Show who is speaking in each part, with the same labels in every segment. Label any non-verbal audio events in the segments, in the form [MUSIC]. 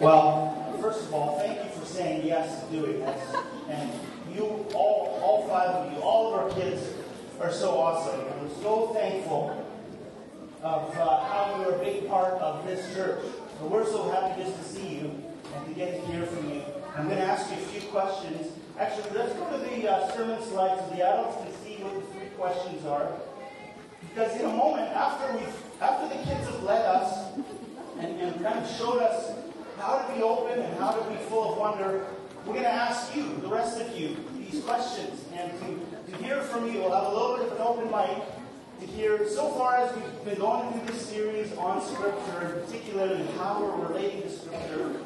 Speaker 1: Well, first of all, thank you for saying yes to doing this. And you, all, all five of you, all of our kids are so awesome. And we're so thankful of uh, how you're a big part of this church. So we're so happy just to see you and to get to hear from you. I'm going to ask you a few questions. Actually, let's go to the uh, sermon slides so the adults can see what the three questions are. Because in a moment, after we, after the kids have led us and, and kind of showed us how to be open and how to be full of wonder, we're going to ask you, the rest of you, these questions. And to, to hear from you, we'll have a little bit of an open mic to hear, so far as we've been going through this series on Scripture, particularly how we're relating to Scripture,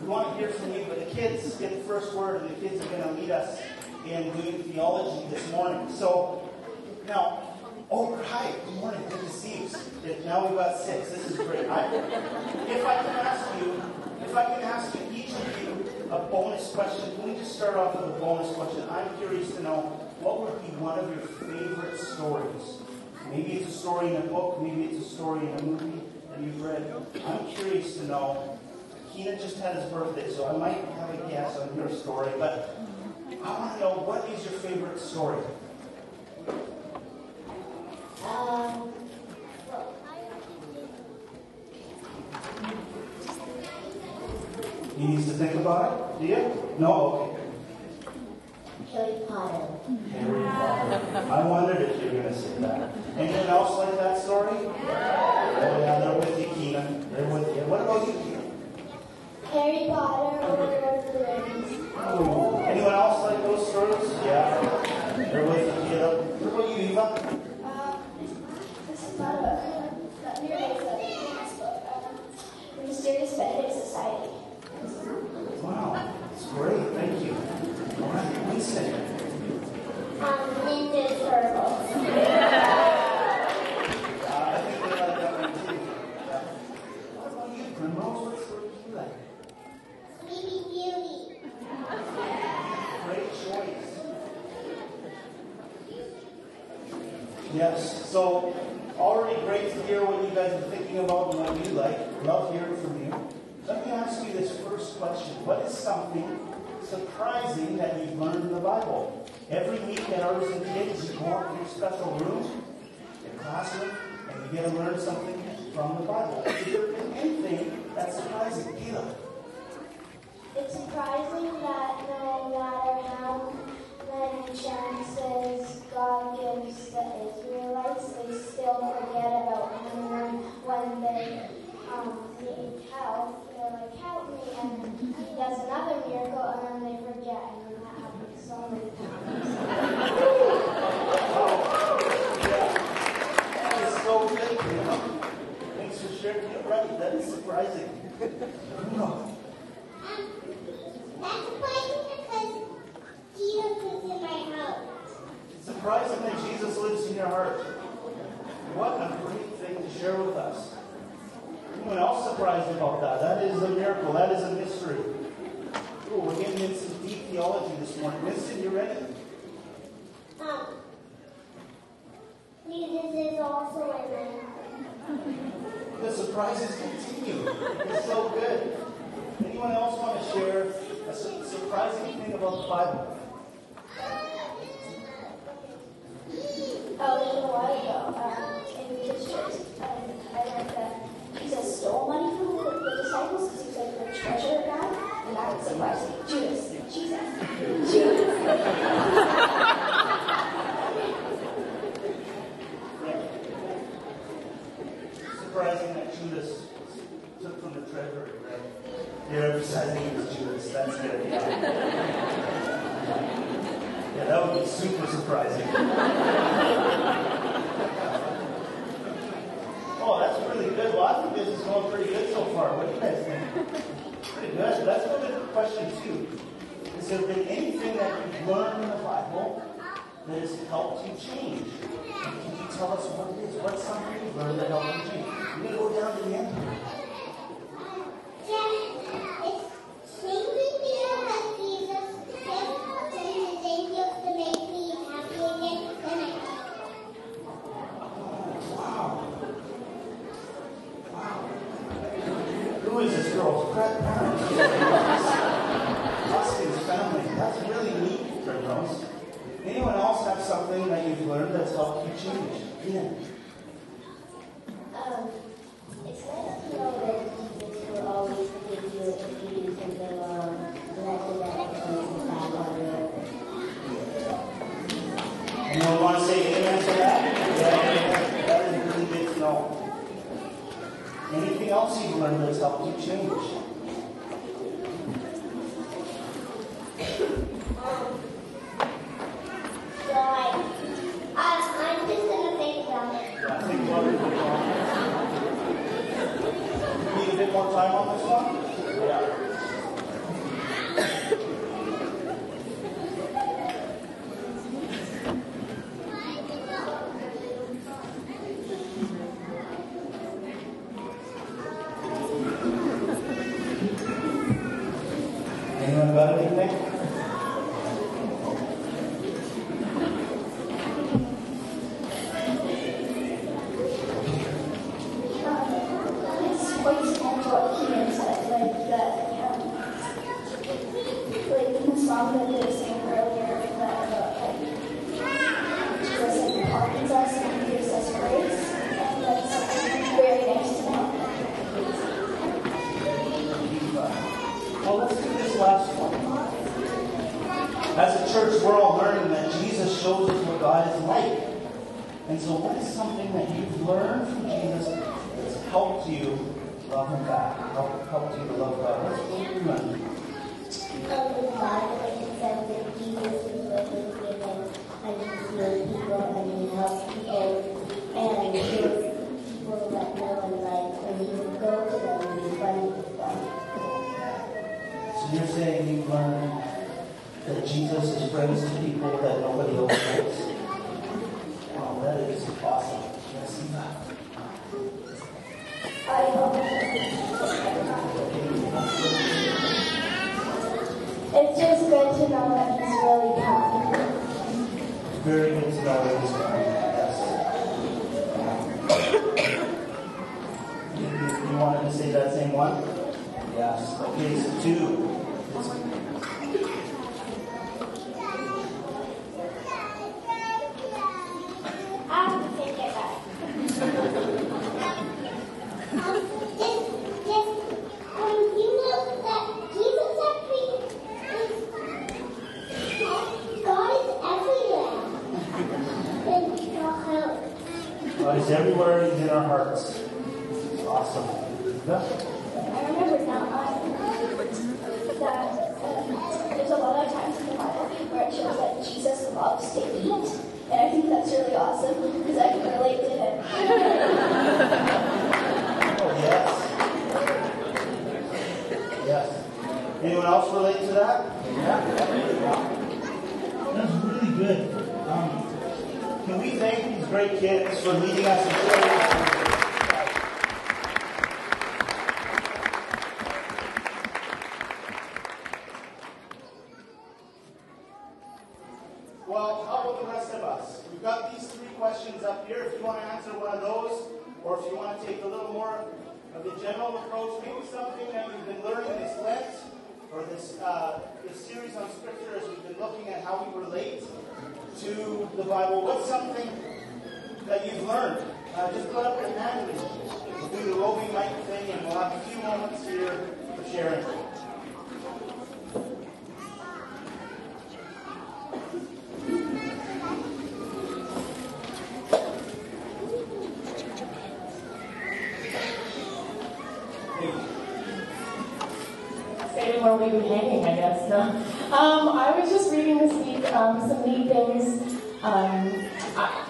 Speaker 1: we want to hear from you, but the kids get the first word, and the kids are going to lead us in doing theology this morning. So, now, Oh, hi. Good morning. Good to see you. Now we've got six. This is great. I, if I can ask you, if I can ask each of you, a bonus question. Can we just start off with a bonus question? I'm curious to know what would be one of your favorite stories. Maybe it's a story in a book. Maybe it's a story in a movie that you've read. I'm curious to know. Keena just had his birthday, so I might have a guess on your story, but I want to know what is your favorite story?
Speaker 2: Um,
Speaker 1: He needs to think about it? Do you? No? Okay.
Speaker 2: Harry Potter.
Speaker 1: Harry Potter. I wondered if you were going to say that. Anyone else like that story? Yeah. Oh, yeah, they're with you, Keena. They're with you. What about you, Keena?
Speaker 2: Harry Potter, Lord of.
Speaker 1: Ooh. Anyone else like those stories? Yeah. They're with you, Keena. What about you, Eva?
Speaker 2: Uh, this is not nearly as a famous book. Um, the Mysterious Benedict Society.
Speaker 1: Wow. That's great. Thank you. All right. Winston.
Speaker 2: Um, Ninja Turtles.
Speaker 1: Uh, I think they like that one too. Yeah. What about you, Primrose? What story do you like?
Speaker 2: Sleeping Beauty.
Speaker 1: Great choice. Yes, so already great to hear what you guys are thinking about and what you like. Love hearing from you. Let me ask you this first question. What is something surprising that you've learned in the Bible? Every week at Artisan Kids, you go to special room, your classroom, and you get to learn something from the Bible. Anything that's surprising? Caleb?
Speaker 2: It's surprising that no matter how many chances God gives the Israelites, they still forget about Him. When they um, need help, they're like, help me. And He does another miracle, and then they forget. And then that happens so many times.
Speaker 1: That is so good, you know. Thanks for sharing it right. That is surprising. No.
Speaker 2: That's surprising because Jesus is in my house.
Speaker 1: It's surprising that Jesus lives in your heart. What a great thing to share with us. Anyone else surprised about that? That is a miracle. That is a mystery. Ooh, we're getting into some deep theology this morning. Winston, you ready?
Speaker 2: Um, Jesus is also in my house.
Speaker 1: The surprises continue. It's so good. Anyone else want to share a su- surprising thing about the Bible?
Speaker 2: Oh, a little while ago, um, in kids' church, um, I learned that Jesus stole money from the, the disciples because he was like the treasure guy, and that was surprising. Judas, Jesus, Judas.
Speaker 1: Surprising that Judas took from the treasury, right? You're emphasizing it was Judas. That's good. Yeah. yeah, that would be super surprising. oh, that's really good. Well, I think this is going pretty good so far. What do you guys think? Pretty good. Let's go to question two. Has there been anything that you've learned in the Bible has helped you change? Can you tell us what it is? What's something you've learned that helped you change? We're going to go down to the end here.
Speaker 2: It's changing me that Jesus said his angels to make me happy again, and I
Speaker 1: Wow. Wow. Who is this girl? Brett Brown. Say amen to that? That is really to know. Anything else you've learned that's helped you change?
Speaker 2: So I, I, I'm just gonna think about it.
Speaker 1: Yeah, think about it. Need a bit more time on this one? Yeah. Anyone got anything?
Speaker 2: It's quite similar to what Keenan said, like that, um, like in the song that they were saying earlier, that about like Jesus like pardons us and gives us grace, and that's very nice to know.
Speaker 1: Well, let's do this last one. As a church, we're all learning that Jesus shows us what God is like. And so, what is something that you've learned from Jesus that's helped you love Him back? Helped, helped you to love God? What's what you
Speaker 2: says that Jesus is and he's people and he helps people and he people that know him like when he go to them and be with them.
Speaker 1: So, you're saying you've learned that Jesus is friends to people that nobody else knows? Wow, that is awesome. Yes,
Speaker 2: I hope it's just good to know that he's really kind.
Speaker 1: Very good to know that He's coming. Yes. You, you, you wanted to say that same one? Yes. Okay, so two.
Speaker 2: I have to take it back. Um, just, just, um, you know that Jesus actually is, God is everywhere. And God
Speaker 1: is everywhere, in our hearts. Awesome. Yeah.
Speaker 2: I remember now um, that uh, there's a lot of times in the Bible where it shows that Jesus loves to eat. And I think that's really awesome because I can relate to him.
Speaker 1: Oh, yes. Yes. Anyone else relate to that? Yeah. That's really good. Um, can we thank great kids for leading us in prayer? Well, how about the rest of us? We've got these three questions up here. If you want to answer one of those, or if you want to take a little more of the general approach, maybe something that you've been learning this Lent, or this, uh, this series on Scripture as we've been looking at how we relate to the Bible. What's something that you've learned? Uh, just put up your hand and we'll do the roving mic thing, and we'll have a few moments here for sharing.
Speaker 3: Where we've been hanging, I guess. No. Um, I was just reading this week um, some neat things. Um, I,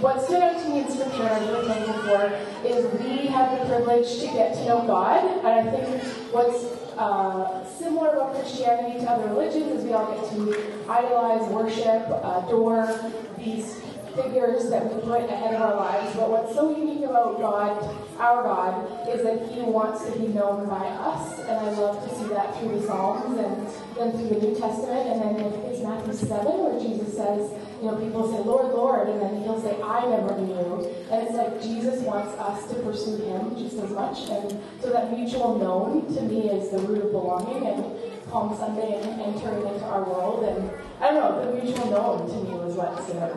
Speaker 3: what stood out to me in Scripture, I'm really thankful for, is we have the privilege to get to know God. And I think what's uh, similar about Christianity to other religions is we all get to idolize, worship, adore these figures that we put ahead of our lives. But what's so unique about God, our God, is that He wants to be known by us. And I love to see that through the Psalms and then through the New Testament. And then it's Matthew 7, where Jesus says, you know, people say, Lord, Lord, and then He'll say, I never knew. And it's like Jesus wants us to pursue Him just as much. And so that mutual known to me is the root of belonging. And Palm Sunday and entering into our world. And I don't know, the mutual known to me was what stood out.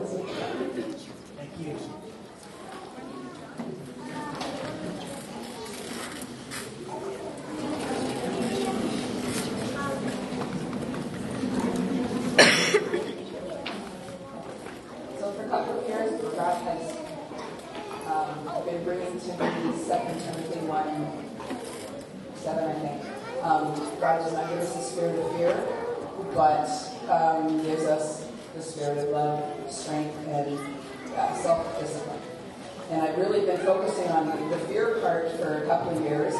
Speaker 1: Thank you.
Speaker 4: So for thing. Um, God does not give us the spirit of fear, but um, gives us the spirit of love, strength, and uh, self-discipline. And I've really been focusing on the fear part for a couple of years.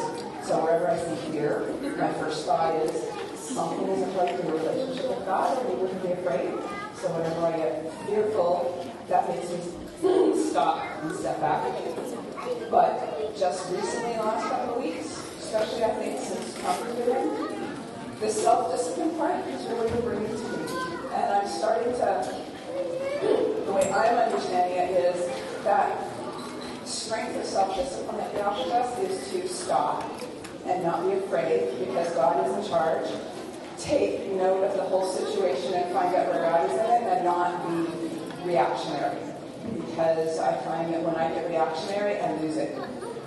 Speaker 4: So wherever I see fear, my first thought is something isn't right in your relationship with God, and you wouldn't be afraid. So whenever I get fearful, that makes me stop and step back. But just recently, the last couple of weeks, especially I think since comforting, this self-discipline part is really bringing to me. And I'm starting to, the way I'm understanding it is that strength of self-discipline that God offers us is to stop and not be afraid because God is in charge. Take note of the whole situation and find out where God is in it and not be reactionary. Because I find that when I get reactionary, I lose it.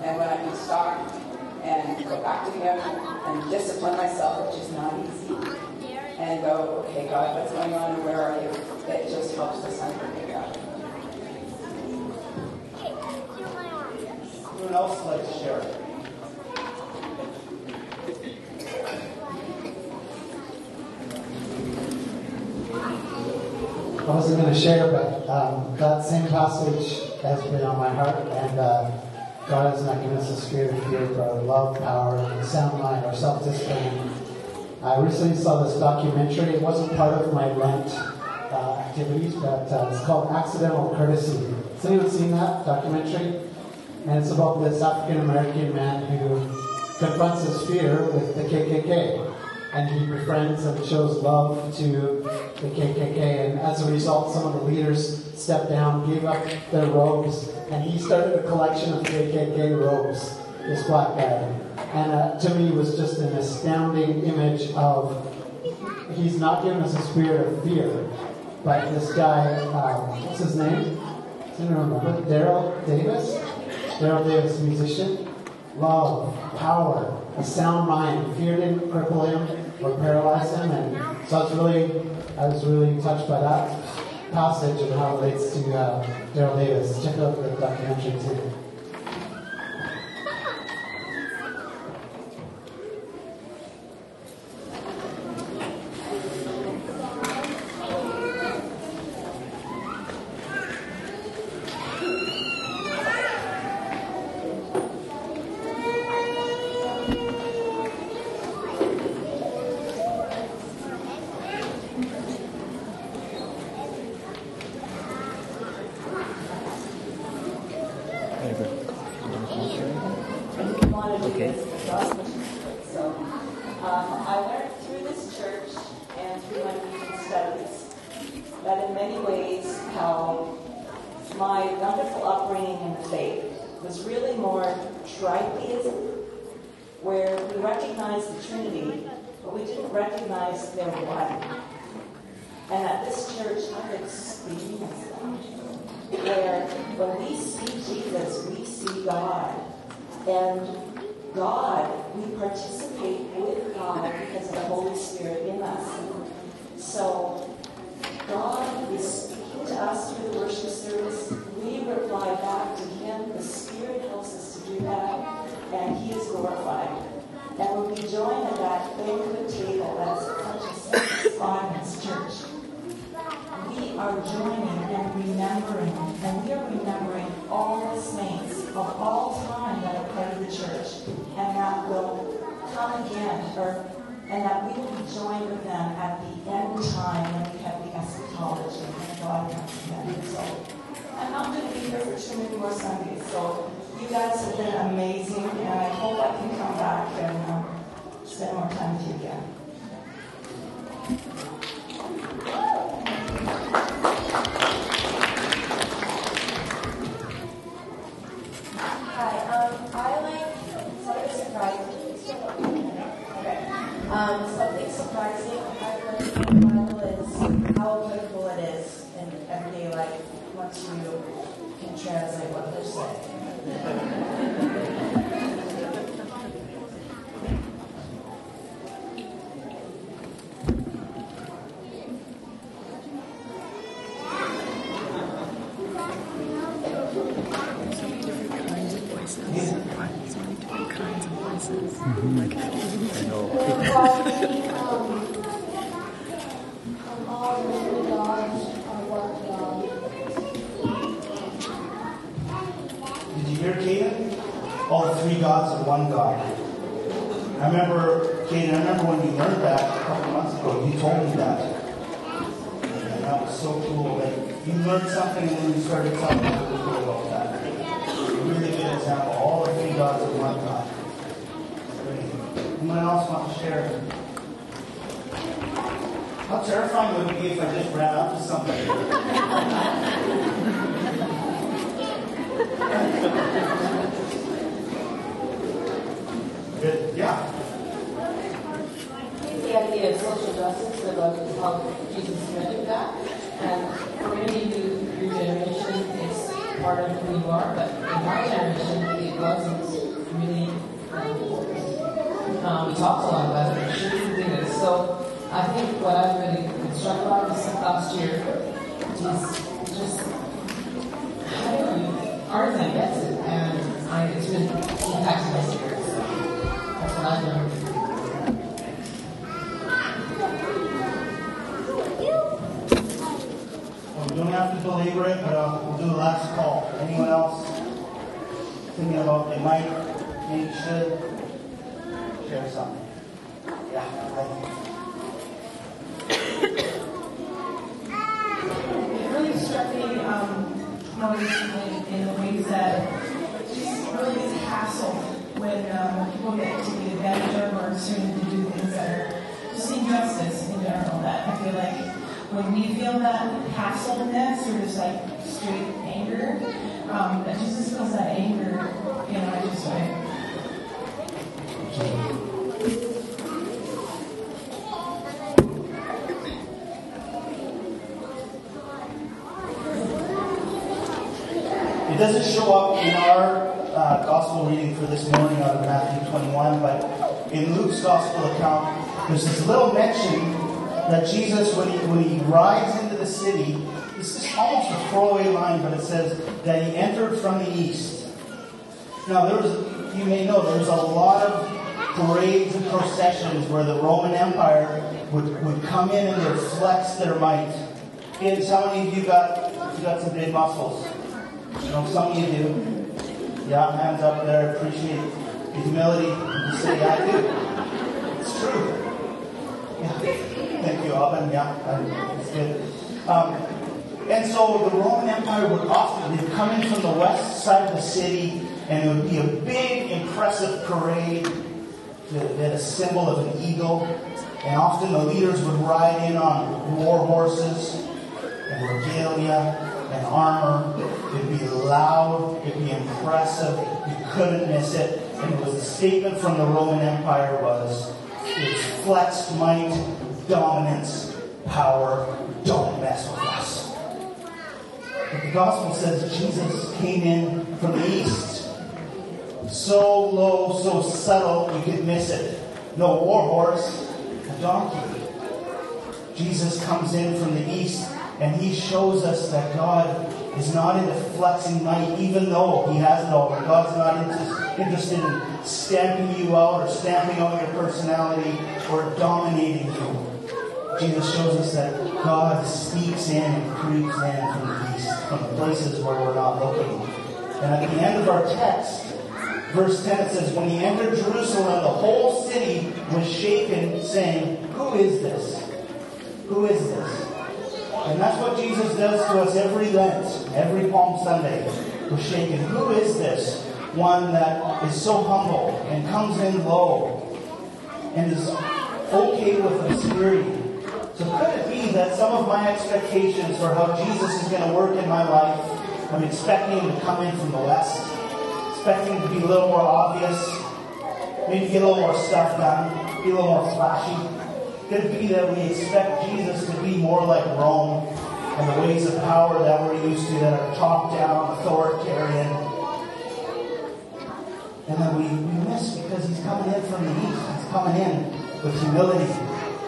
Speaker 4: And when I can stop and go back to Him and discipline myself, which is not easy, and go, okay, God, what's going on and where are you? It just helps us understand God.
Speaker 1: Anyone else like to share?
Speaker 5: I wasn't going to share, but um, that same passage has been on my heart, and uh, God has not given us a spirit of fear, but love, power, and sound mind, or self-discipline. I recently saw this documentary. It wasn't part of my Lent uh, activities, but uh, it's called Accidental Courtesy. Has anyone seen that documentary? And it's about this African American man who confronts his fear with the KKK. And he befriends and shows love to the KKK. And as a result, some of the leaders stepped down, gave up their robes, and he started a collection of KKK robes, this black guy. And uh, to me, was just an astounding image of he's not given us a spirit of fear, but this guy, um, what's his name? Does anyone remember? Daryl Davis? Daryl Davis, musician. Love, power, a sound mind. Fear didn't cripple him or paralyze him. And so I was really, I was really touched by that passage and how it relates to uh, Daryl Davis. Check out the documentary too.
Speaker 6: Okay. So, um, I learned through this church and through my mission studies that in many ways how my wonderful upbringing in the faith was really more tritheism, where we recognized the Trinity, but we didn't recognize their one. And at this church, I've experienced that, where when we see Jesus, we see God. And God, we participate with God because of the Holy Spirit in us. So God is speaking to us through the worship service. We reply back to Him. The Spirit helps us to do that, and He is glorified. And when we join at that banquet table, that's such a this church, we are joining and remembering, and we are remembering all the saints of all time that are part of the church, and that will come again, or and that we will be joined with them at the end time when we have the eschatology and God comes again. So I'm not going to be here for too many more Sundays. So you guys have been amazing, and I hope I can come back and um, spend more time with you again.
Speaker 7: Hi, um, something surprising. Um, something surprising I learned from Bible is how applicable it is in everyday life once you translate what they're saying.
Speaker 8: So many different kinds of voices. So many different kinds of voices. Like
Speaker 2: all three, um, um, all the three gods are one God.
Speaker 1: Did you hear Caden? All the three gods are one God. I Caden, I remember when you learned that a couple months ago, you told me that. And that was so cool. Like, you learned something then you started telling people about that. Really good example. All the three gods are one God. Anyone else want to share? How terrifying would it be if I just ran up to somebody? [LAUGHS] Good. Yeah.
Speaker 8: the idea of social justice, about how Jesus invented that. And for many of you, your generation is part of who you are, but in my generation, it wasn't really. Um, we talked a lot about it, sure didn't do. So I think what I've really been struck by this last year is just how do you, Artisan gets it, and I, it's really impacted my spirit. That's what I've learned.
Speaker 1: Well, we don't have to belabor it, but uh, we'll do the last call. Anyone else thinking about they might, maybe should share something? Yeah.
Speaker 9: It really struck me um, in the ways that just really is hassle when um, people get to be advantage of or certain to do things that are just injustice in general. That I feel like when we feel that hassleness or just like straight anger, um, Jesus feels that anger in a righteous way.
Speaker 1: It doesn't show up in our uh, gospel reading for this morning out of Matthew 21, but in Luke's gospel account, there's this little mention that Jesus, when he, when he rides into the city, this is almost a throwaway line, but it says that he entered from the east. Now, there was, you may know, there was a lot of parades and processions where the Roman Empire would, would come in and would flex their might. Kids, how many of you got, you got some big muscles? You know, some of you do. Yeah, hands up there. Appreciate the humility. You say, yeah, I do. It's true. Yeah. Thank you, Alvin. Yeah, it's good. Um, and so the Roman Empire would often, come in from the west side of the city, and it would be a big, impressive parade that had a symbol of an eagle. And often the leaders would ride in on war horses and regalia and armor. It'd be loud, it'd be impressive, you couldn't miss it. And it was a statement from the Roman Empire was it's flexed might, dominance, power, don't mess with us. But the gospel says Jesus came in from the east. So low, so subtle, you could miss it. No war horse, a donkey. Jesus comes in from the east and he shows us that God is not into flexing might, even though he has it all. God's not inter- interested in stamping you out or stamping out your personality or dominating you. Jesus shows us that God speaks in and creeps in from the from places where we're not looking. And at the end of our text, verse 10, it says, When he entered Jerusalem, the whole city was shaken, saying, Who is this? Who is this? And that's what Jesus does to us every Lent, every Palm Sunday. We're shaken. Who is this one that is so humble and comes in low and is okay with obscurity? So could it be that some of my expectations for how Jesus is going to work in my life, I'm expecting him to come in from the west, expecting to be a little more obvious, maybe get a little more stuff done, be a little more flashy? Could it be that we expect Jesus to be more like Rome and the ways of power that we're used to that are top down, authoritarian? And that we, we miss because he's coming in from the east. He's coming in with humility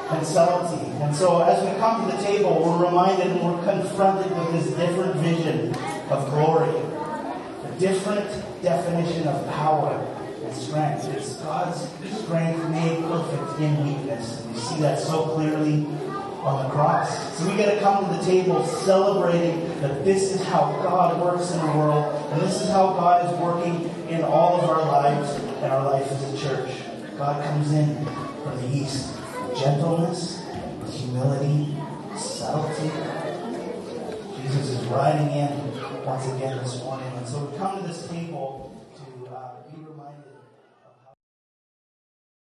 Speaker 1: and subtlety. And so as we come to the table, we're reminded and we're confronted with this different vision of glory. A different definition of power and strength. It's God's strength made perfect in weakness. And we see that so clearly on the cross. So we got to come to the table celebrating that this is how God works in the world, and this is how God is working in all of our lives and our life as a church. God comes in from the east. Gentleness, humility, subtlety. Jesus is riding in once again this morning. And so we come to this table